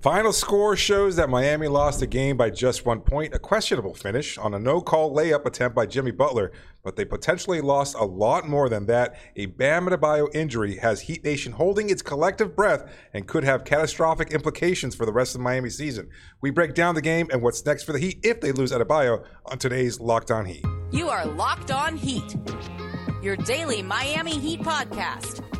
final score shows that Miami lost the game by just one point, a questionable finish on a no call layup attempt by Jimmy Butler, but they potentially lost a lot more than that. A Bam Adebayo injury has Heat Nation holding its collective breath and could have catastrophic implications for the rest of the Miami season. We break down the game and what's next for the Heat if they lose Adebayo on today's Locked On Heat. You are Locked On Heat, your daily Miami Heat podcast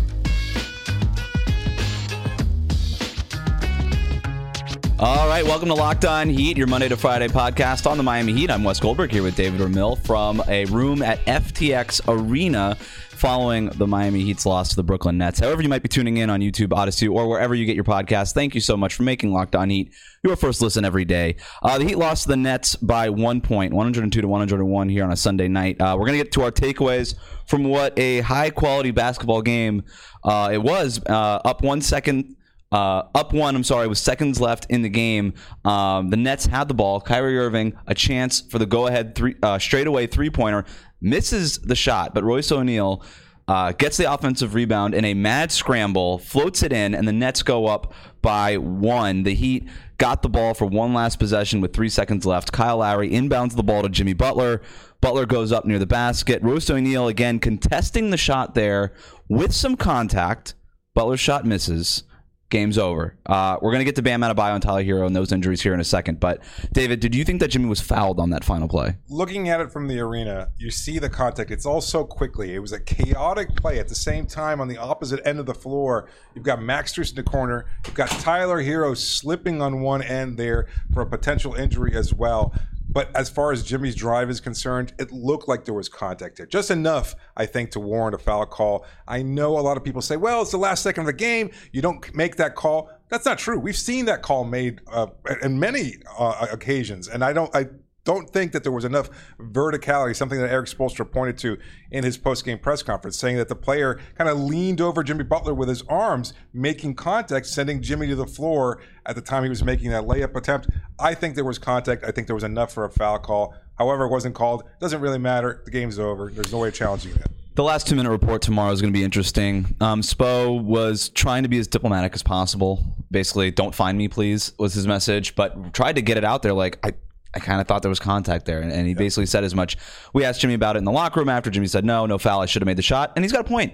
All right, welcome to Locked On Heat, your Monday to Friday podcast on the Miami Heat. I'm Wes Goldberg here with David Ramil from a room at FTX Arena following the Miami Heat's loss to the Brooklyn Nets. However, you might be tuning in on YouTube, Odyssey, or wherever you get your podcast, thank you so much for making Locked On Heat your first listen every day. Uh, the Heat lost to the Nets by one point, 102 to 101 here on a Sunday night. Uh, we're going to get to our takeaways from what a high quality basketball game uh, it was. Uh, up one second. Uh, up one, I'm sorry, with seconds left in the game. Um, the Nets had the ball. Kyrie Irving, a chance for the go ahead three, uh, straightaway three pointer misses the shot, but Royce O'Neale uh, gets the offensive rebound in a mad scramble, floats it in, and the Nets go up by one. The Heat got the ball for one last possession with three seconds left. Kyle Lowry inbounds the ball to Jimmy Butler. Butler goes up near the basket. Royce O'Neale again contesting the shot there with some contact. Butler's shot misses game's over. Uh, we're to get to Bam Adebayo and Tyler Herro and those injuries here in a second. But David, did you think that Jimmy was fouled on that final play? Looking at it from the arena, you see the contact. It's all so quickly. It was a chaotic play. At the same time, on the opposite end of the floor, you've got Max in the corner. You've got Tyler Herro slipping on one end there for a potential injury as well. But as far as Jimmy's drive is concerned, it looked like there was contact there. Just enough, I think, to warrant a foul call. I know a lot of people say, well, it's the last second of the game. You don't make that call. That's not true. We've seen that call made uh, in many uh, occasions. And I don't, I don't think that there was enough verticality, something that Erik Spoelstra pointed to in his post-game press conference, saying that the player kind of leaned over Jimmy Butler with his arms, making contact, sending Jimmy to the floor at the time he was making that layup attempt. I think there was contact. I think there was enough for a foul call. However, it wasn't called. Doesn't really matter. The game's over. There's no way of challenging it. The last two minute report tomorrow is going to be interesting. Um, Spo was trying to be as diplomatic as possible. Basically, don't find me, please, was his message, but tried to get it out there like, I, I kind of thought there was contact there. And, and he basically said as much. We asked Jimmy about it in the locker room after. Jimmy said, no, no foul. I should have made the shot. And he's got a point.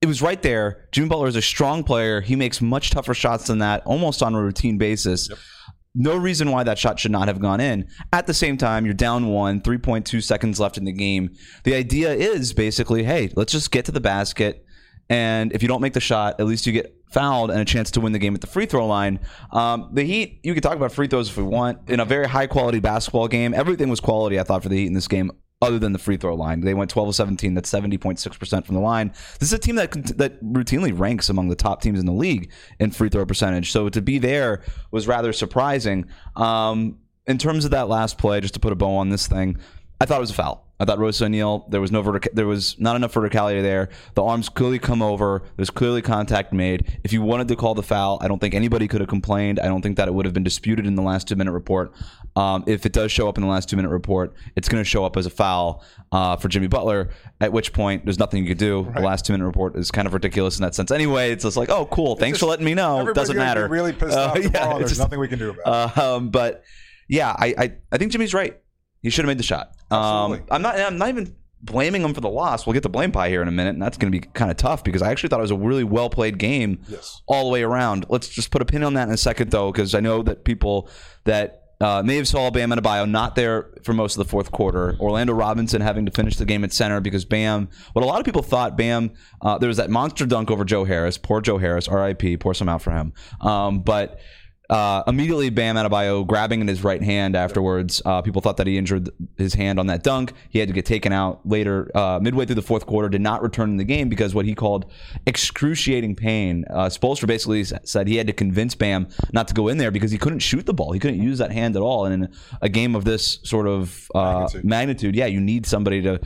It was right there. Jimmy Butler is a strong player. He makes much tougher shots than that almost on a routine basis. Yep. No reason why that shot should not have gone in. At the same time, you're down one, 3.2 seconds left in the game. The idea is basically hey, let's just get to the basket. And if you don't make the shot, at least you get fouled and a chance to win the game at the free throw line. Um, the Heat, you can talk about free throws if we want. In a very high quality basketball game, everything was quality, I thought, for the Heat in this game. Other than the free throw line, they went 12 of 17. That's 70.6% from the line. This is a team that that routinely ranks among the top teams in the league in free throw percentage. So to be there was rather surprising. Um, in terms of that last play, just to put a bow on this thing, I thought it was a foul. I thought Royce O'Neale, there was no vertic- there was not enough verticality there. The arms clearly come over. There's clearly contact made. If you wanted to call the foul, I don't think anybody could have complained. I don't think that it would have been disputed in the last two minute report. Um, if it does show up in the last two minute report, it's going to show up as a foul uh, for Jimmy Butler. At which point, there's nothing you could do. Right. The last two minute report is kind of ridiculous in that sense. Anyway, it's just like, oh, cool. Thanks just, for letting me know. It doesn't matter. Really pissed uh, off. Yeah, there's just, nothing we can do about it. Uh, um, but yeah, I, I I think Jimmy's right. He should have made the shot. Um, I'm not. I'm not even blaming him for the loss. We'll get the blame pie here in a minute, and that's going to be kind of tough because I actually thought it was a really well played game yes. all the way around. Let's just put a pin on that in a second, though, because I know that people that uh, may have saw Bam Adebayo not there for most of the fourth quarter. Orlando Robinson having to finish the game at center because Bam, what a lot of people thought, Bam, uh, there was that monster dunk over Joe Harris. Poor Joe Harris, RIP, pour some out for him. Um, but uh, immediately, Bam Adebayo grabbing in his right hand afterwards. Uh, people thought that he injured his hand on that dunk. He had to get taken out later, uh, midway through the fourth quarter, did not return in the game because what he called excruciating pain. Uh, Spoelstra basically said he had to convince Bam not to go in there because he couldn't shoot the ball. He couldn't use that hand at all. And in a game of this sort of uh, magnitude. magnitude, yeah, you need somebody to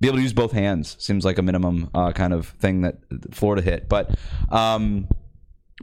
be able to use both hands. Seems like a minimum uh, kind of thing that Florida hit. But um,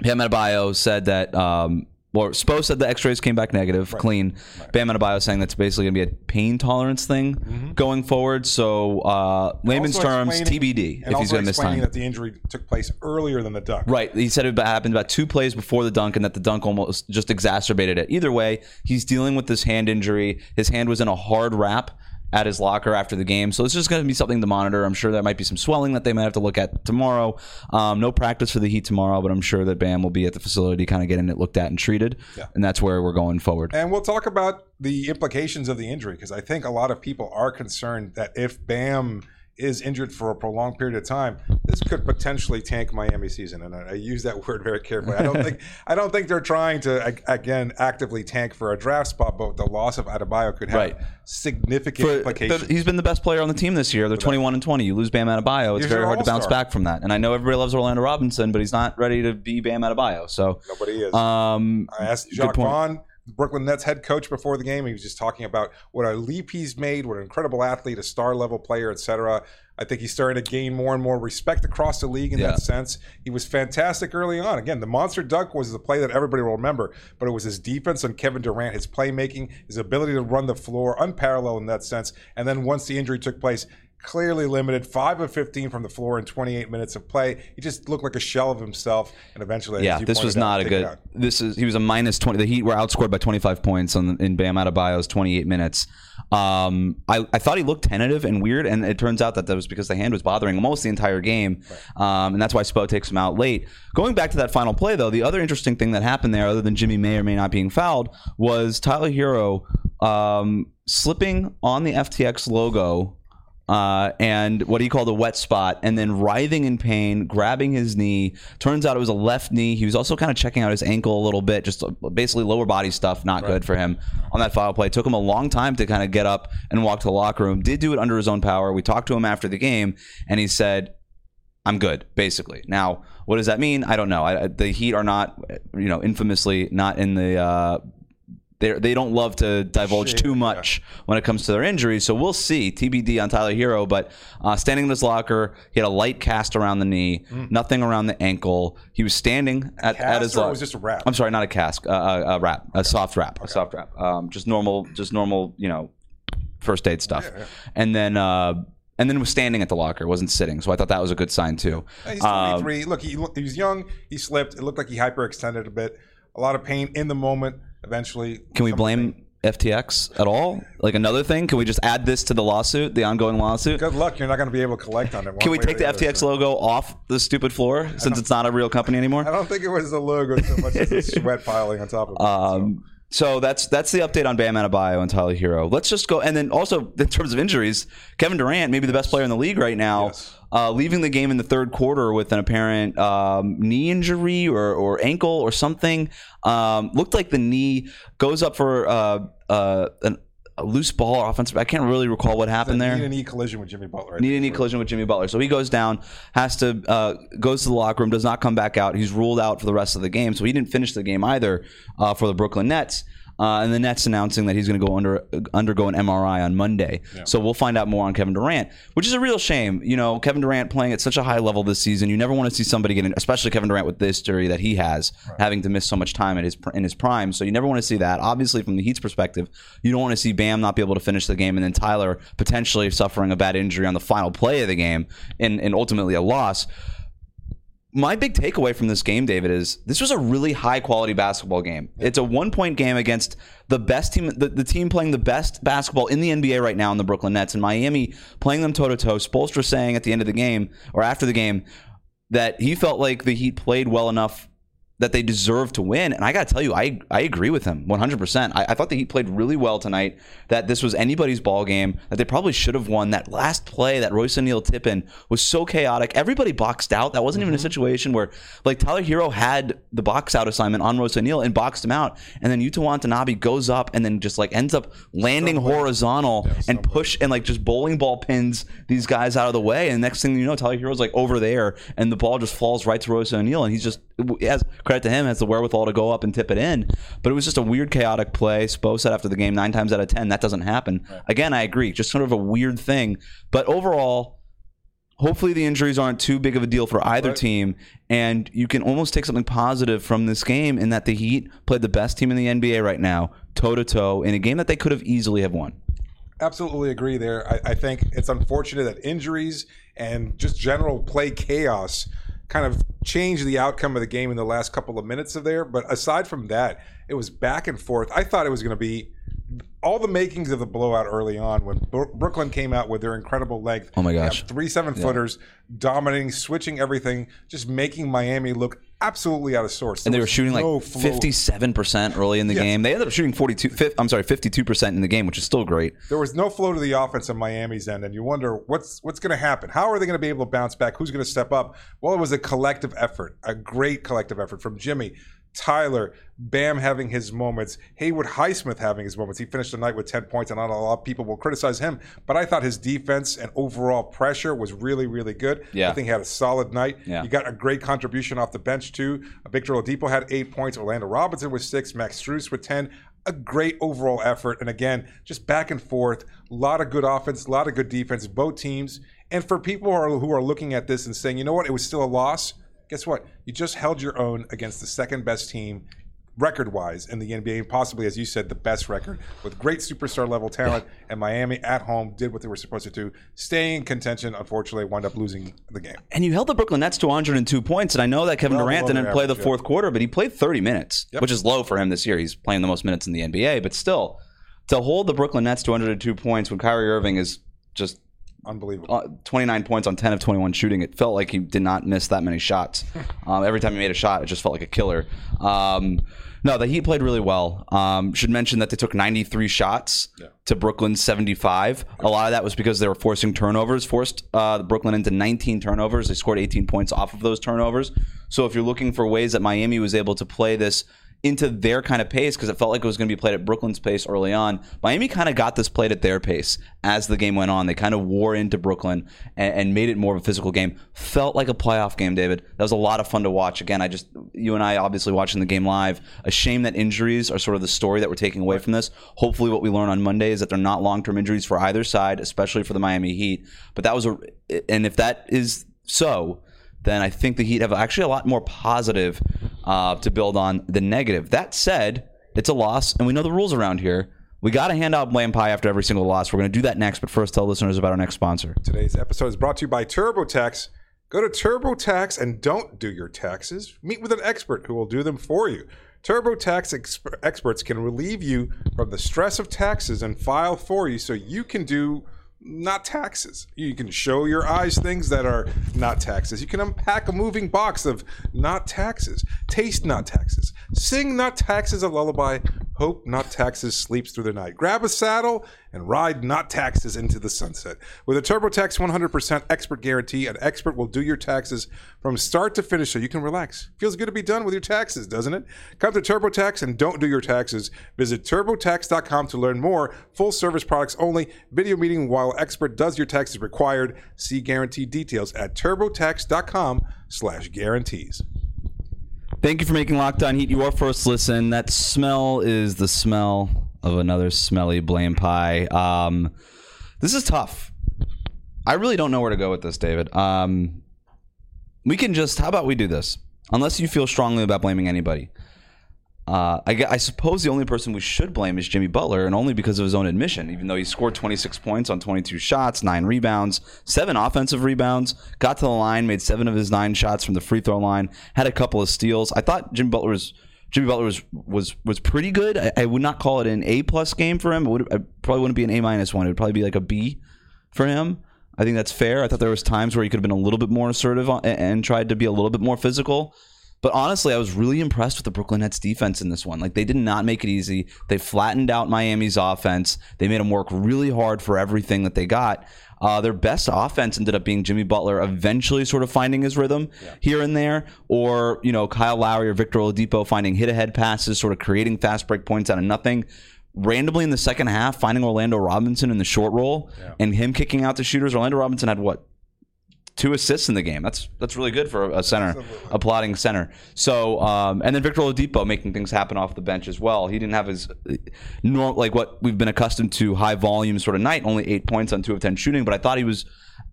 Bam Adebayo said that. Um, well, Spo said the X-rays came back negative, clean. Bam Adebayo saying that's basically going to be a pain tolerance thing going forward. So, uh, layman's terms, TBD if he's going to miss explaining time. that the injury took place earlier than the dunk. Right. He said it happened about two plays before the dunk and that the dunk almost just exacerbated it. Either way, he's dealing with this hand injury. His hand was in a hard wrap at his locker after the game. So it's just going to be something to monitor. I'm sure there might be some swelling that they might have to look at tomorrow. Um, no practice for the Heat tomorrow, but I'm sure that Bam will be at the facility kind of getting it looked at and treated. And that's where we're going forward. And we'll talk about the implications of the injury because I think a lot of people are concerned that if Bam is injured for a prolonged period of time, this could potentially tank Miami season. And I, I use that word very carefully. I don't think I don't think they're trying to again actively tank for a draft spot, but the loss of Adebayo could have Right. significant For- implications. he's been the best player on the team this year. They're 21 and 20. You lose Bam Adebayo, it's He's very hard to bounce back from that. And I know everybody loves Orlando Robinson, but he's not ready to be Bam Adebayo. So, Nobody is. um, I asked Good Jacque. Vaughn, Brooklyn Nets head coach, before the game. He was just talking about what a leap he's made, what an incredible athlete, a star level player, etc. I think he's starting to gain more and more respect across the league in Yeah. that sense. He was fantastic early on. Again, the monster duck was the play that everybody will remember, but it was his defense on Kevin Durant, his playmaking, his ability to run the floor, unparalleled in that sense. And then once the injury took place, clearly limited, five of 15 from the floor in 28 minutes of play. He just looked like a shell of himself, and eventually, yeah, this was pointed out, not a good. This is he was a minus 20. The Heat were outscored by 25 points on, in Bam Adebayo's 28 minutes. Um, I, I thought he looked tentative and weird, and it turns out that that was because the hand was bothering him almost the entire game, um, and that's why Spo takes him out late. Going back to that final play, though, the other interesting thing that happened there, other than Jimmy may or may not being fouled, was Tyler Herro um, slipping on the FTX logo uh, and what he called a wet spot, and then writhing in pain, grabbing his knee. Turns out it was a left knee. He was also kind of checking out his ankle a little bit, just uh, basically lower body stuff, not good for him on that foul play. Took him a long time to kind of get up and walk to the locker room. Did do it under his own power. We talked to him after the game, and he said, I'm good, basically. Now, what does that mean? I don't know. I- the Heat are not, you know, infamously not in the. Uh, they they don't love to divulge too yeah. much when it comes to their injuries. So we'll see. TBD on Tyler Herro, but uh, standing in his locker, he had a light cast around the knee, nothing around the ankle. He was standing at, at his locker. was just a wrap? I'm sorry, not a cast, uh, a, a wrap, a soft wrap, a soft wrap. Um, just normal, just normal, you know, first aid stuff. And then. Uh, and then was standing at the locker, wasn't sitting. So I thought that was a good sign too. He's Um, 23. Look, he, he was young. He slipped. It looked like he hyperextended a bit. A lot of pain in the moment. Eventually, Can we blame. FTX at all? Like another thing? Can we just add this to the lawsuit, the ongoing lawsuit? Good luck. You're not going to be able to collect on it. Can we take the FTX so. logo off the stupid floor since it's not a real company anymore? I don't think it was the logo so much as the sweat piling on top of it. Um, so that's that's the update on Bam Adebayo and Tyler Herro. Let's just go, and then also in terms of injuries, Kevin Durant, maybe the best player in the league right now, Yes. uh, leaving the game in the third quarter with an apparent um, knee injury or, or ankle or something. Um, looked like the knee goes up for uh, uh, an, a loose ball or offensive. I can't really recall what happened there. Need a knee collision with Jimmy Butler. Need a think. collision with Jimmy Butler. So he goes down, has to uh, goes to the locker room, does not come back out. He's ruled out for the rest of the game. So he didn't finish the game either uh, for the Brooklyn Nets. Uh, and the Nets announcing that he's going to go under undergo an MRI on Monday. So we'll find out more on Kevin Durant, which is a real shame. You know, Kevin Durant playing at such a high level this season. You never want to see somebody getting, especially Kevin Durant with the history that he has, having to miss so much time at his in his prime. So you never want to see that. Obviously, from the Heat's perspective, you don't want to see Bam not be able to finish the game, and then Tyler potentially suffering a bad injury on the final play of the game, and, and ultimately a loss my big takeaway from this game, David, is this was a really high quality basketball game. It's a one point game against the best team, the, the team playing the best basketball in the NBA right now in the Brooklyn Nets, and Miami playing them toe to toe. Spoelstra saying at the end of the game or after the game that he felt like the Heat played well enough that they deserve to win. And I got to tell you, I, I agree with him 100%. I, I thought the Heat played really well tonight, that this was anybody's ball game, that they probably should have won. That last play, that Royce O'Neale tip in, was so chaotic. Everybody boxed out. That wasn't even a mm-hmm. situation where, like, Tyler Herro had the box out assignment on Royce O'Neale and boxed him out. And then Yuta Watanabe goes up and then just, like, ends up landing horizontal and push and, like, just bowling ball pins these guys out of the way. And next thing you know, Tyler Herro's, like, over there and the ball just falls right to Royce O'Neale. And he's just, has credit to him, has the wherewithal to go up and tip it in. But it was just a weird, chaotic play. Spo said after the game, nine times out of ten, that doesn't happen. Again, I agree. Just sort of a weird thing. But overall, hopefully the injuries aren't too big of a deal for either Right. team, and you can almost take something positive from this game in that the Heat played the best team in the NBA right now, toe to toe, in a game that they could have easily have won. Absolutely agree there. I, I think it's unfortunate that injuries and just general play chaos kind of changed the outcome of the game in the last couple of minutes of there. But aside from that, it was back and forth. I thought it was going to be all the makings of the blowout early on when Bro- Brooklyn came out with their incredible length. Oh my gosh. three seven footers dominating, switching everything, just making Miami look absolutely out of sorts. And they were shooting no like flow. fifty-seven percent early in the Yes. game. They ended up shooting forty-two. fif- I'm sorry, fifty-two percent in the game, which is still great. There was no flow to the offense on Miami's end, and you wonder what's what's going to happen. How are they going to be able to bounce back? Who's going to step up? Well, it was a collective effort, a great collective effort from Jimmy, Tyler, Bam having his moments, Haywood Highsmith having his moments. He finished the night with ten points, and not a lot of people will criticize him, but I thought his defense and overall pressure was really, really good. Yeah. I think he had a solid night. Yeah. You got a great contribution off the bench too. Victor Oladipo had eight points. Orlando Robinson with six. Max Strus with ten. A great overall effort, and again, just back and forth. A lot of good offense, a lot of good defense, both teams. And for people who are, who are looking at this and saying, you know what, it was still a loss. Guess what? You just held your own against the second best team record-wise in the NBA, possibly, as you said, the best record with great superstar level talent. And Miami at home did what they were supposed to do, staying in contention. Unfortunately, wound up losing the game. And you held the Brooklyn Nets to 102 points. And I know that Kevin Well Durant didn't play the yeah. fourth quarter, but he played 30 minutes, Yep. which is low for him this year. He's playing the most minutes in the NBA, but still, to hold the Brooklyn Nets to 102 points when Kyrie Irving is just Unbelievable. uh, 29 points on 10 of 21 shooting. It felt like he did not miss that many shots. Um, every time he made a shot, it just felt like a killer. Um, no, the Heat played really well. Um, should mention that they took 93 shots to Brooklyn's 75. A lot of that was because they were forcing turnovers, forced uh, Brooklyn into 19 turnovers. They scored 18 points off of those turnovers. So if you're looking for ways that Miami was able to play this into their kind of pace because it felt like it was going to be played at Brooklyn's pace early on. Miami kind of got this played at their pace as the game went on. They kind of wore into Brooklyn and, and made it more of a physical game. Felt like a playoff game, David. That was a lot of fun to watch. Again, I just you and I obviously watching the game live. A shame that injuries are sort of the story that we're taking away from this. Hopefully, what we learn on Monday is that they're not long term injuries for either side, especially for the Miami Heat. But that was a and if that is so then I think the Heat have actually a lot more positive uh, to build on the negative. That said, it's a loss, and we know the rules around here. We got to hand out blame pie after every single loss. We're going to do that next, but first, tell listeners about our next sponsor. Today's episode is brought to you by TurboTax. Go to TurboTax and don't do your taxes. Meet with an expert who will do them for you. TurboTax exp- experts can relieve you from the stress of taxes and file for you so you can do not taxes. You can show your eyes things that are not taxes. You can unpack a moving box of not taxes, taste not taxes, sing not taxes a lullaby, hope not taxes sleeps through the night. Grab a saddle and ride not taxes into the sunset. With a TurboTax 100% expert guarantee, an expert will do your taxes from start to finish so you can relax. Feels good to be done with your taxes, doesn't it? Come to TurboTax and don't do your taxes. Visit turbotax.com to learn more. Full service products only. Video meeting while expert does your taxes required. See guarantee details at turbotax.com slash guarantees. Thank you for making Locked On Heat your first listen. That smell is the smell of another smelly blame pie. Um, this is tough. I really don't know where to go with this, David. Um, we can just, how about we do this? Unless you feel strongly about blaming anybody. Uh, I, I suppose the only person we should blame is Jimmy Butler, and only because of his own admission. Even though he scored 26 points on 22 shots, nine rebounds, seven offensive rebounds, got to the line, made seven of his nine shots from the free throw line, had a couple of steals. I thought Jimmy Butler was Jimmy Butler was was was pretty good. I, I would not call it an A plus game for him. It would probably wouldn't be an A minus one. It would probably be like a B for him. I think that's fair. I thought there was times where he could have been a little bit more assertive and, and tried to be a little bit more physical. But honestly, I was really impressed with the Brooklyn Nets defense in this one. Like they did not make it easy. They flattened out Miami's offense. They made them work really hard for everything that they got. Uh, their best offense ended up being Jimmy Butler eventually sort of finding his rhythm here and there, or you know Kyle Lowry or Victor Oladipo finding hit ahead passes, sort of creating fast break points out of nothing. Randomly in the second half, finding Orlando Robinson in the short roll and him kicking out the shooters. Orlando Robinson had what two assists in the game. That's that's really good for a center, a plotting center. So um, and then Victor Oladipo making things happen off the bench as well. He didn't have his normal like what we've been accustomed to high volume sort of night. Only eight points on two of ten shooting, but I thought he was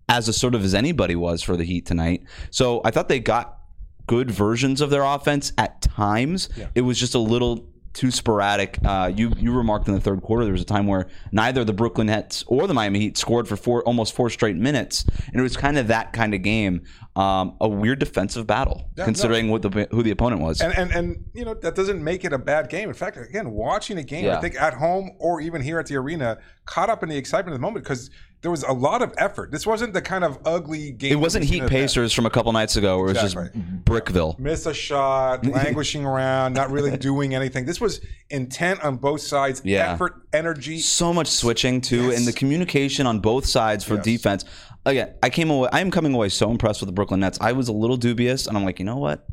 as assertive as anybody was for the Heat tonight. So I thought they got good versions of their offense at times. It was just a little too sporadic. Uh, you you remarked in the third quarter there was a time where neither the Brooklyn Nets or the Miami Heat scored for four almost four straight minutes, and it was kind of that kind of game. Um, a weird defensive battle, Yeah, considering what the who the opponent was. And, and and you know that doesn't make it a bad game. In fact, again, watching a game, I think at home or even here at the arena, caught up in the excitement of the moment because there was a lot of effort. This wasn't the kind of ugly game. it wasn't Heat in the past. Pacers from a couple nights ago, where it was just mm-hmm. Brickville. Miss a shot, languishing around, not really doing anything. This was intent on both sides, Yeah. effort, energy. so much switching too, Yes. and the communication on both sides for Yes. defense. Again, I came away. I am coming away so impressed with the Brooklyn Nets. I was a little dubious, and I'm like, you know what?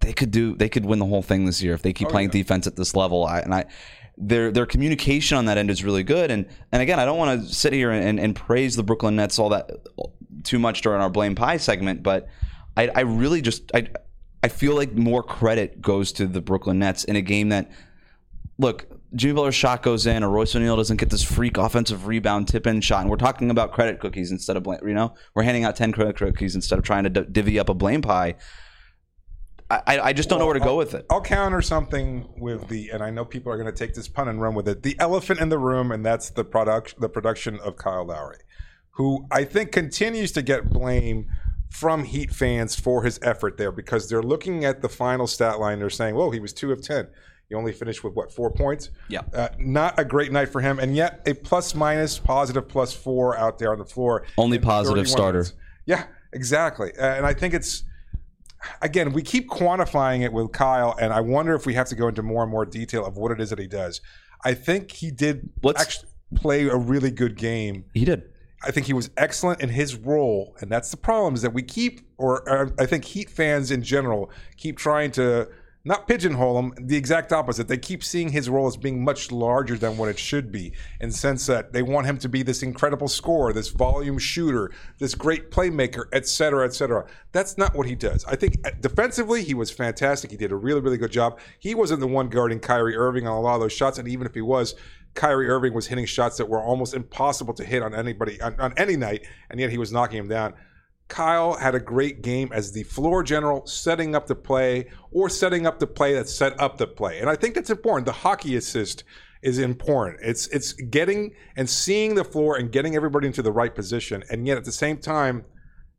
They could do. They could win the whole thing this year if they keep oh, playing Oh, yeah. defense at this level. I, and I, their their communication on that end is really good. And and again, I don't want to sit here and, and praise the Brooklyn Nets all that too much during our blame pie segment, but I, I really just I I feel like more credit goes to the Brooklyn Nets in a game that look, Jimmy Butler's shot goes in, or Royce O'Neale doesn't get this freak offensive rebound tip in shot, and we're talking about credit cookies instead of blame. You know, we're handing out ten credit cookies instead of trying to d- divvy up a blame pie. I, I just don't know where to go with it. I'll counter something with the, and I know people are going to take this pun and run with it. The elephant in the room, and that's the product, the production of Kyle Lowry, who I think continues to get blame from Heat fans for his effort there because they're looking at the final stat line. They're saying, "Whoa, he was two of ten. He only finished with what four points? Yeah. uh, not a great night for him, and yet a plus minus positive plus four out there on the floor. Only positive positive starter. minutes. Yeah, exactly. Uh, and I think it's again, we keep quantifying it with Kyle, and I wonder if we have to go into more and more detail of what it is that he does. I think he did Let's- actually play a really good game. He did. I think he was excellent in his role, and that's the problem is that we keep, or uh, I think Heat fans in general keep trying to not pigeonhole him. The exact opposite. They keep seeing his role as being much larger than what it should be, in the sense that they want him to be this incredible scorer, this volume shooter, this great playmaker, et cetera, et cetera. That's not what he does. I think uh, defensively he was fantastic. He did a really, really good job. He wasn't the one guarding Kyrie Irving on a lot of those shots, and even if he was. Kyrie Irving was hitting shots that were almost impossible to hit on anybody on, on any night, and yet he was knocking him down. Kyle had a great game as the floor general, setting up the play or setting up the play that set up the play. And I think that's important. The hockey assist is important. It's it's getting and seeing the floor and getting everybody into the right position. And yet at the same time,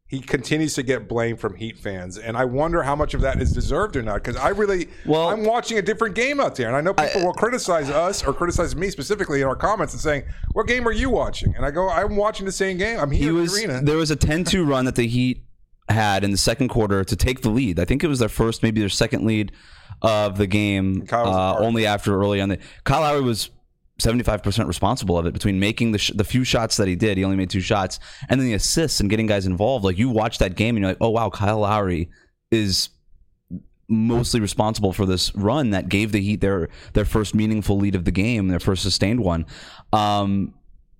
he continues to get blame from Heat fans. And I wonder how much of that is deserved or not. Because I really Well- I'm watching a different game out there. And I know people will criticize us or criticize me specifically in our comments and saying, What game are you watching? And I go, I'm watching the same game. I'm here He in was. the arena. There was a 10-2 run that the Heat had in the second quarter to take the lead. I think it was their first, maybe their second lead of the game. Kyle was a Uh, only after early on the Kyle Lowry was. 75% responsible of it between making the, sh- the few shots that he did. He only made two shots. And then the assists and getting guys involved. Like you watch that game and you're like, oh, wow, Kyle Lowry is mostly responsible for this run that gave the Heat their their first meaningful lead of the game, their first sustained one. Um,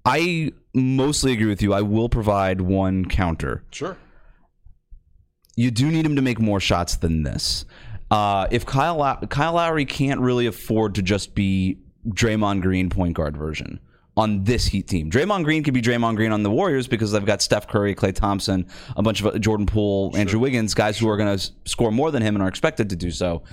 I mostly agree with you. I will provide one counter. Sure. You do need him to make more shots than this. Uh, if Kyle Low- Kyle Lowry can't really afford to just be Draymond Green point guard version on this Heat team. Draymond Green could be Draymond Green on the Warriors because they've got Steph Curry, Klay Thompson, a bunch of uh, Jordan Poole, Andrew Wiggins, guys who are going to score more than him and are expected to do so.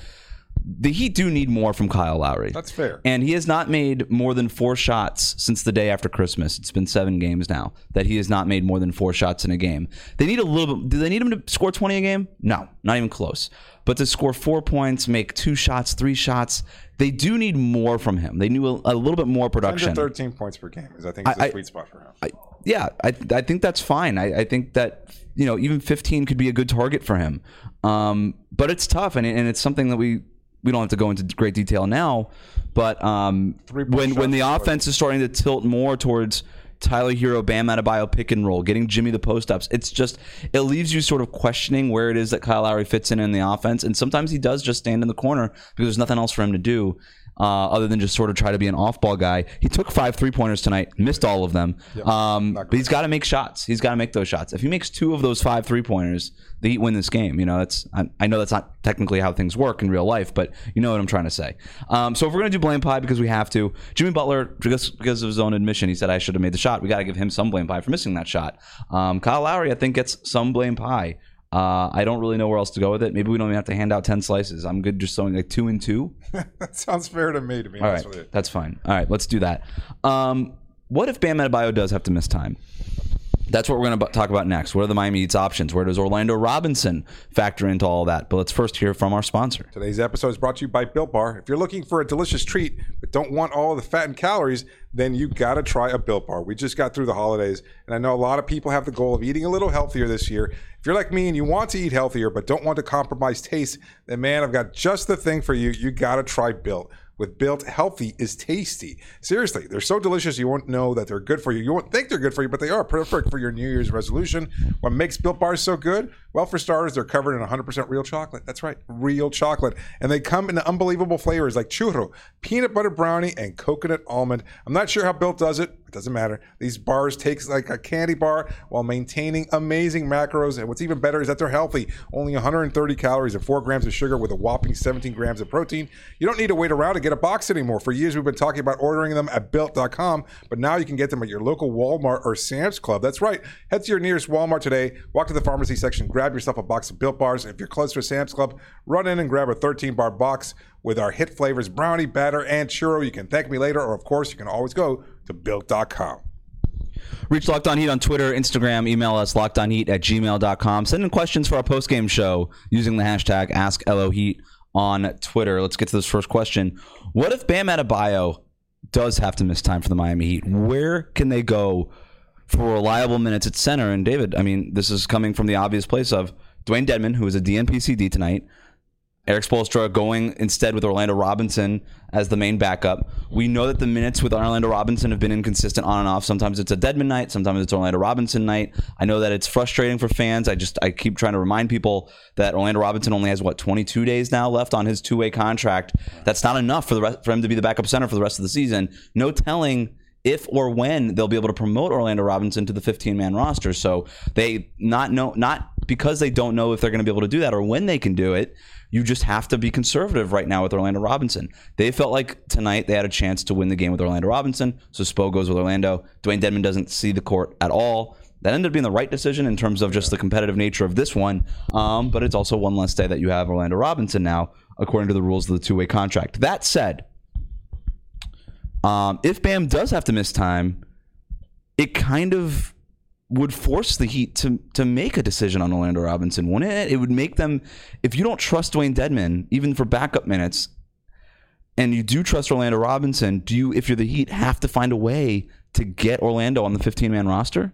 The Heat do need more from Kyle Lowry. That's fair. And he has not made more than four shots since the day after Christmas. It's been seven games now that he has not made more than four shots in a game. They need a little bit. Do they need him to score 20 a game? No, not even close. But to score four points, make two shots, three shots, they do need more from him. They need a, a little bit more 10 to production. 13 points per game is, I think, is the I- sweet spot for him. I, yeah, I, I think that's fine. I, I think that you know even 15 could be a good target for him. Um, but it's tough, and, and it's something that we we don't have to go into great detail now. But um, when when the offense is starting to tilt more towards Tyler Herro, Bam Adebayo pick and roll, getting Jimmy the post ups, it's just it leaves you sort of questioning where it is that Kyle Lowry fits in in the offense. And sometimes he does just stand in the corner because there's nothing else for him to do. Uh, other than just sort of try to be an off ball guy. He took five three pointers tonight, missed all of them. um, but he's got to make shots. He's got to make those shots. If he makes two of those five three pointers, the Heat win this game. You know, that's I, I know that's not technically how things work in real life, but you know what I'm trying to say. Um, so if we're gonna do blame pie because we have to, Jimmy Butler because because of his own admission, he said I should have made the shot. We got to give him some blame pie for missing that shot. Um, Kyle Lowry, I think, gets some blame pie. Uh, I don't really know where else to go with it. Maybe we don't even have to hand out ten slices. I'm good just throwing like two and two. that sounds fair to me, to be All honest right, with you. that's fine. All right, let's do that. Um, what if Bam Adebayo does have to miss time? That's what we're going to talk about next. What are the Miami Heat's options? Where does Orlando Robinson factor into all that? But let's first hear from our sponsor. Today's episode is brought to you by Built Bar. If you're looking for a delicious treat but don't want all the fat and calories, then you got to try a Built Bar. We just got through the holidays, and I know a lot of people have the goal of eating a little healthier this year. If you're like me and you want to eat healthier but don't want to compromise taste, then man, I've got just the thing for you. You got to try Built. With Built, healthy is tasty. Seriously, they're so delicious you won't know that they're good for you. You won't think they're good for you, but they are perfect for your New Year's resolution. What makes Built Bars so good? Well, for starters, they're covered in 100% real chocolate. That's right, real chocolate. And they come in unbelievable flavors like churro, peanut butter brownie, and coconut almond. I'm not sure how Built does it. It doesn't matter. These bars taste like a candy bar while maintaining amazing macros. And what's even better is that they're healthy. Only 130 calories and 4 grams of sugar with a whopping 17 grams of protein. You don't need to wait around to get a box anymore. For years, we've been talking about ordering them at built.com, but now you can get them at your local Walmart or Sam's Club. That's right. Head to your nearest Walmart today, walk to the pharmacy section, grab yourself a box of Built Bars. If you're close to a Sam's Club, run in and grab a 13 bar box with our hit flavors brownie, batter, and churro. You can thank me later, or of course, you can always go to built.com. Reach Locked On Heat on Twitter, Instagram, email us lockedonheat at gmail.com. Send in questions for our postgame show using the hashtag AskLOHeat on Twitter. Let's get to this first question. What if Bam Adebayo does have to miss time for the Miami Heat? Where can they go for reliable minutes at center? And David, I mean, this is coming from the obvious place of Dewayne Dedmon, who is a DNPCD tonight. Erik Spoelstra going instead with Orlando Robinson as the main backup. We know that the minutes with Orlando Robinson have been inconsistent on and off. Sometimes it's a Dedmon night, sometimes it's Orlando Robinson night. I know that it's frustrating for fans. I just I keep trying to remind people that Orlando Robinson only has what 22 days now left on his two-way contract. That's not enough for the for him to be the backup center for the rest of the season. No telling if or when they'll be able to promote Orlando Robinson to the 15 man roster. So they not know not because they don't know if they're going to be able to do that or when they can do it. You just have to be conservative right now with Orlando Robinson. They felt like tonight they had a chance to win the game with Orlando Robinson, so Spo goes with Orlando. Dewayne Dedmon doesn't see the court at all. That ended up being the right decision in terms of just the competitive nature of this one. Um, but it's also one less day that you have Orlando Robinson now, according to the rules of the two way contract. That said, um, if Bam does have to miss time, it kind of would force the Heat to to make a decision on Orlando Robinson, wouldn't it? It would make them, if you don't trust Dewayne Dedmon, even for backup minutes, and you do trust Orlando Robinson, do you, if you're the Heat, have to find a way to get Orlando on the 15 man roster?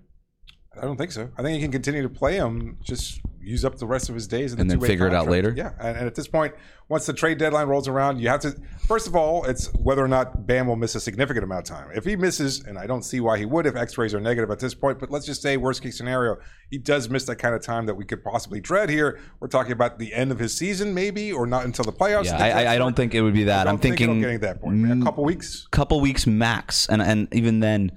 I don't think so. I think he can continue to play him, just use up the rest of his days, in the And then figure it out later? Yeah, and, and at this point, once the trade deadline rolls around, you have to. First of all, it's whether or not Bam will miss a significant amount of time. If he misses, and I don't see why he would if X-rays are negative at this point, but let's just say worst case scenario, he does miss that kind of time that we could possibly dread here. We're talking about the end of his season, maybe, or not until the playoffs. Yeah, I, I, I don't think it would be that. I'm think thinking get to that point. man. A couple weeks. Mm, couple weeks max, and and even then,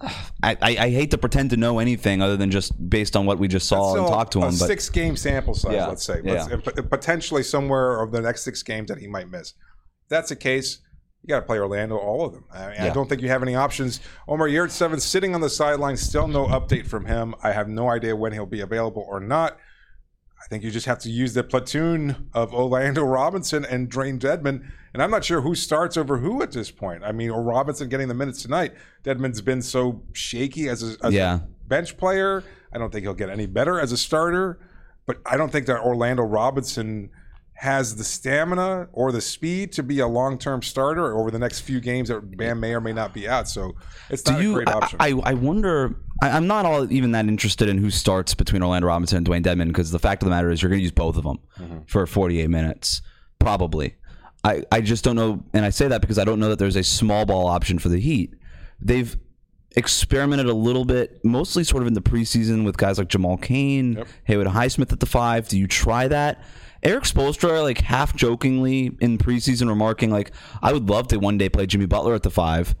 I, I, hate to pretend to know anything other than just based on what we just saw and uh, talked to a him. But six game sample size, Yeah, let's say. yeah. Let's, potentially somewhere of the next six games that he might miss. If that's the case, you got to play Orlando, all of them. I, mean, I don't think you have any options. Omer Yurtseven, sitting on the sideline, still no update from him. I have no idea when he'll be available or not. I think you just have to use the platoon of Orlando Robinson and Dewayne Dedmon. And I'm not sure who starts over who at this point. I mean, or Robinson getting the minutes tonight. Dedmon's been so shaky as a, as Yeah. a bench player. I don't think he'll get any better as a starter. But I don't think that Orlando Robinson has the stamina or the speed to be a long term starter over the next few games that Bam may or may not be out. So it's not a great I, option. I, I wonder. I, I'm not all even that interested in who starts between Orlando Robinson and Dewayne Dedmon because the fact of the matter is you're going to use both of them Mm-hmm. for 48 minutes, probably. I, I just don't know, and I say that because I don't know that there's a small ball option for the Heat. They've experimented a little bit, mostly sort of in the preseason with guys like Jamal Cain, Yep. Haywood Highsmith at the five. Do you try that? Erik Spoelstra, like half jokingly in preseason, remarking like, "I would love to one day play Jimmy Butler at the five.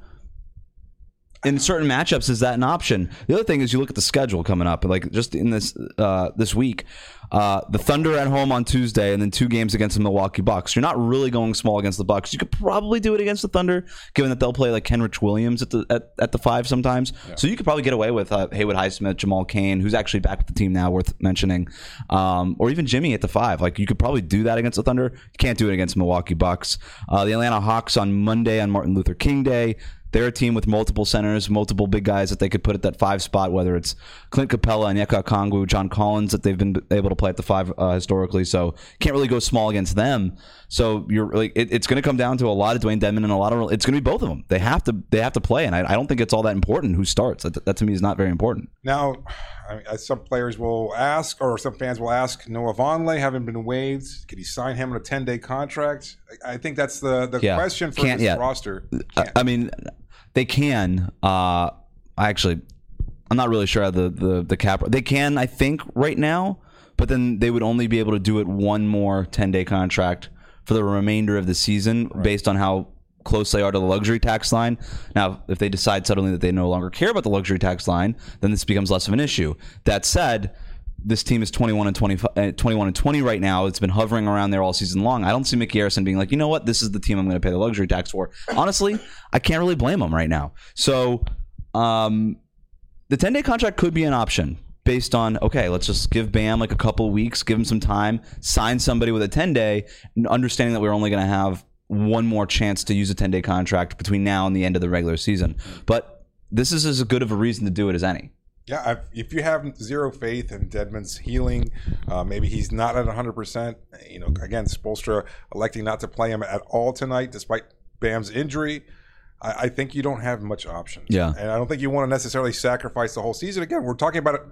In certain matchups, is that an option? The other thing is you look at the schedule coming up, like just in this uh, this week, uh, the Thunder at home on Tuesday, and then two games against the Milwaukee Bucks. You're not really going small against the Bucks. You could probably do it against the Thunder, given that they'll play like Kenrich Williams at the at, at the five sometimes. So you could probably get away with uh, Haywood Highsmith, Jamal Cain, who's actually back with the team now, worth mentioning, um, or even Jimmy at the five. Like you could probably do that against the Thunder. You can't do it against Milwaukee Bucks. Uh, the Atlanta Hawks on Monday on Martin Luther King Day. They're a team with multiple centers, multiple big guys that they could put at that five spot, whether it's Clint Capela, Onyeka Okongwu, John Collins, that they've been able to play at the five uh, historically. So can't really go small against them. So you're like, it, it's going to come down to a lot of Dewayne Dedmon and a lot of it's going to be both of them. They have to they have to play, and I, I don't think it's all that important who starts. That, that to me is not very important. Now, I mean, some players will ask, or some fans will ask, Noah Vonleh having been waived, could he sign him on a ten day contract? I I think that's the the Yeah. question for Can't this yet. roster. I, I mean, they can. Uh, I actually, I'm not really sure how the, the the cap. They can, I think, right now, but then they would only be able to do it one more 10 day contract for the remainder of the season, based on how close they are to the luxury tax line. Now, if they decide suddenly that they no longer care about the luxury tax line, then this becomes less of an issue. That said. This team is 21 and 20, uh, 21 and 20 right now. It's been hovering around there all season long. I don't see Micky Arison being like, you know what, this is the team I'm going to pay the luxury tax for. Honestly, I can't really blame him right now. So, um, the 10 day contract could be an option based on okay let's just give bam like a couple weeks give him some time sign somebody with a 10 day understanding that we're only going to have one more chance to use a 10 day contract between now and the end of the regular season but this is as good of a reason to do it as any Yeah, I've, if you have zero faith in Dedmon's healing, uh, maybe he's not at 100%. You know, again, Spoelstra electing not to play him at all tonight, despite Bam's injury. I, I think you don't have much options. Yeah. And I don't think you want to necessarily sacrifice the whole season. Again, we're talking about it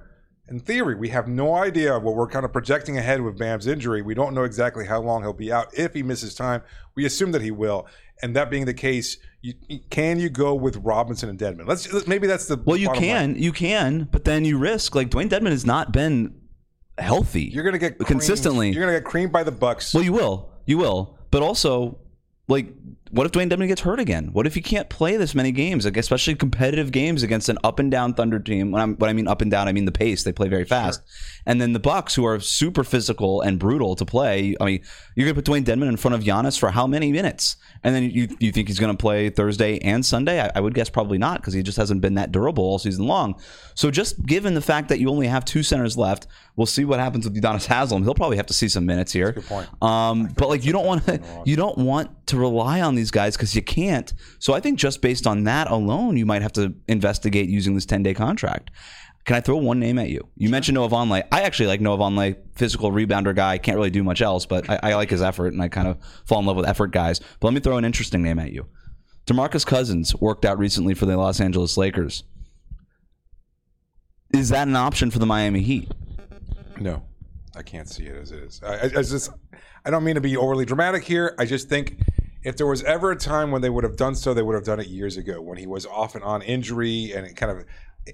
in theory. We have no idea what we're kind of projecting ahead with Bam's injury. We don't know exactly how long he'll be out. If he misses time, we assume that he will. And that being the case, you, can you go with Robinson and Dedmon? Let's maybe that's the well you bottom line. can you can but then you risk like dewayne dedmon has not been healthy You're gonna get creamed- consistently You're gonna get creamed by the Bucks. Well, you will. You will. But also, like, what if Dewayne Dedmon gets hurt again? What if he can't play this many games, like especially competitive games against an up and down Thunder team? When, I'm, when I mean up and down, I mean the pace. They play very fast. And then the Bucks, who are super physical and brutal to play. I mean, you're gonna put Dewayne Dedmon in front of Giannis for how many minutes? And then you you think he's gonna play Thursday and Sunday? I, I would guess probably not because he just hasn't been that durable all season long. So just given the fact that you only have two centers left, we'll see what happens with Udonis Haslam. He'll probably have to see some minutes here. good point. Um, but like you don't want to you don't want to rely on these guys because you can't. So I think just based on that alone, you might have to investigate using this ten day contract. Can I throw one name at you? You mentioned Noah Vonleh. I actually like Noah Vonleh, physical rebounder guy. Can't really do much else, but I, I like his effort, and I kind of fall in love with effort guys. But let me throw an interesting name at you. Demarcus Cousins worked out recently for the Los Angeles Lakers. Is that an option for the Miami Heat? No, I can't see it as it is. I, I, I just, I don't mean to be overly dramatic here. I just think if there was ever a time when they would have done so, they would have done it years ago when he was off and on injury and kind of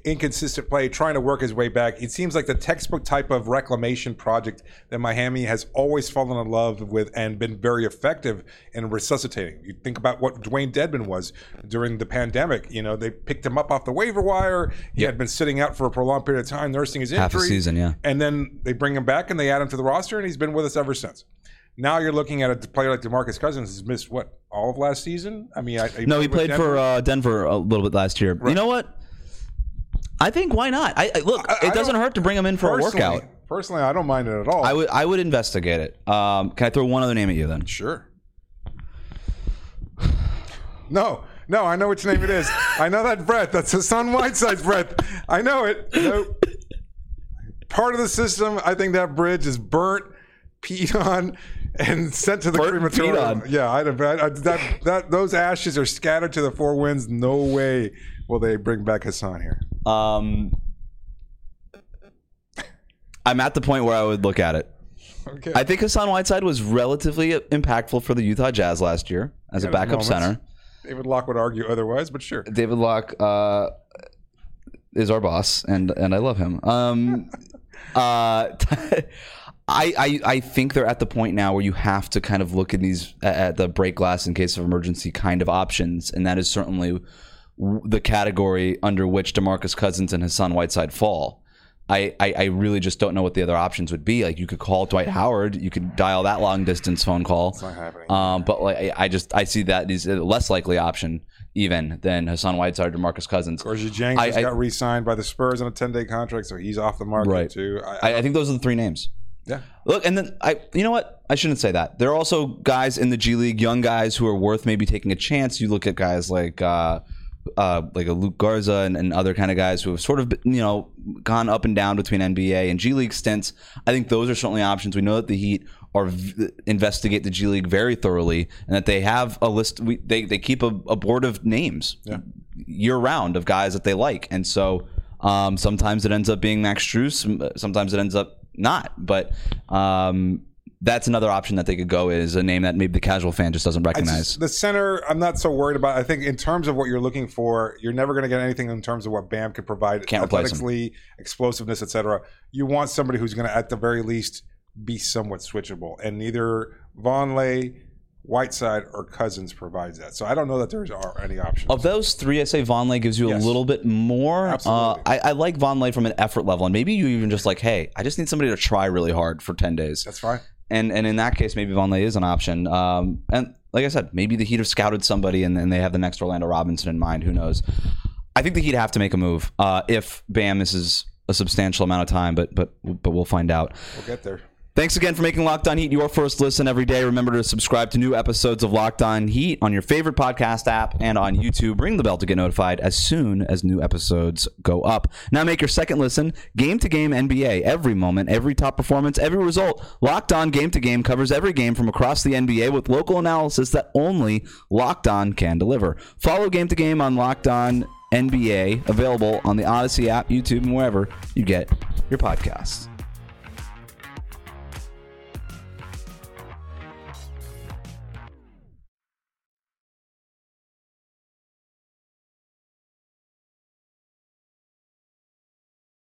inconsistent play, trying to work his way back. It seems like the textbook type of reclamation project that Miami has always fallen in love with and been very effective in resuscitating. You think about what Dewayne Dedmon was during the pandemic. You know, they picked him up off the waiver wire. He had been sitting out for a prolonged period of time, nursing his injury. Half a season, yeah. And then they bring him back and they add him to the roster, and he's been with us ever since. Now you're looking at a player like Demarcus Cousins has missed what all of last season. I mean, I, No, he played Denver. for uh, Denver a little bit last year. You know what? I think why not? I, I look. I- I it doesn't hurt to bring him in for a workout. Personally, I don't mind it at all. I would. I would investigate it. Um, can I throw one other name at you then? sure. No, no, I know which name it is. I know that breath. That's Hassan Whiteside's breath. I know it. Part of the system, I think that bridge is burnt, peed on, and sent to the peed crematorium. Yeah, I, I, I, that, that those ashes are scattered to the four winds. No way will they bring back Hassan here. Um, I'm at the point where I would look at it. Okay. I think Hassan Whiteside was relatively impactful for the Utah Jazz last year as a He had his backup moments. center. David Locke would argue otherwise, but sure. David Locke, uh, is our boss, and and I love him. Um, uh, I, I I think they're at the point now where you have to kind of look at these at the break glass in case of emergency kind of options, and that is certainly the category under which Demarcus Cousins and Hassan Whiteside fall. I, I, I really just don't know what the other options would be. Like you could call Dwight Howard, you could dial that long distance phone call. It's not happening. Um, but like I, I just I see that is a less likely option even than Hassan Whiteside or Demarcus Cousins. Gorgui Dieng I- just I- got re-signed by the Spurs on a 10-day contract, so he's off the market Right. too. I, I, I think those are the three names. Yeah. Look, and then I, you know what? I shouldn't say that. There are also guys in the G League, young guys who are worth maybe taking a chance. You look at guys like, uh, uh, like a Luka Garza and, and other kind of guys who have sort of, you know, gone up and down between NBA and G League stints. I think those are certainly options. We know that the Heat are v- investigate the G League very thoroughly, and that they have a list. We, they they keep a, a board of names year round of guys that they like, and so um, sometimes it ends up being Max Strus, sometimes it ends up not. But um, that's another option that they could go is a name that maybe the casual fan just doesn't recognize. just- the center, I'm not so worried about. I think in terms of what you're looking for, you're never going to get anything in terms of what Bam could provide, Can't athletically, explosiveness, etc. You want somebody who's going to, at the very least, be somewhat switchable, and neither Vonleh, Whiteside, or Cousins provides that. So I don't know that there's are any options. Of those three, I say Vonleh gives you Yes. a little bit more. Absolutely. Uh, I, I like Vonleh from an effort level, and maybe you even just like, hey, I just need somebody to try really hard for ten days. That's fine. and and in that case, maybe Vonleh is an option. Um, and like I said, maybe the Heat have scouted somebody, and then they have the next Orlando Robinson in mind. Who knows? I think the Heat have to make a move uh, if Bam misses a substantial amount of time, but but but we'll find out. We'll get there. Thanks again for making Locked On Heat your first listen every day. Remember to subscribe to new episodes of Locked On Heat on your favorite podcast app and on YouTube. Ring the bell to get notified as soon as new episodes go up. Now make your second listen game to game NBA. Every moment, every top performance, every result. Locked On Game to Game covers every game from across the NBA with local analysis that only Locked On can deliver. Follow Game to Game on Locked On NBA, available on the Audacy app, YouTube, and wherever you get your podcasts.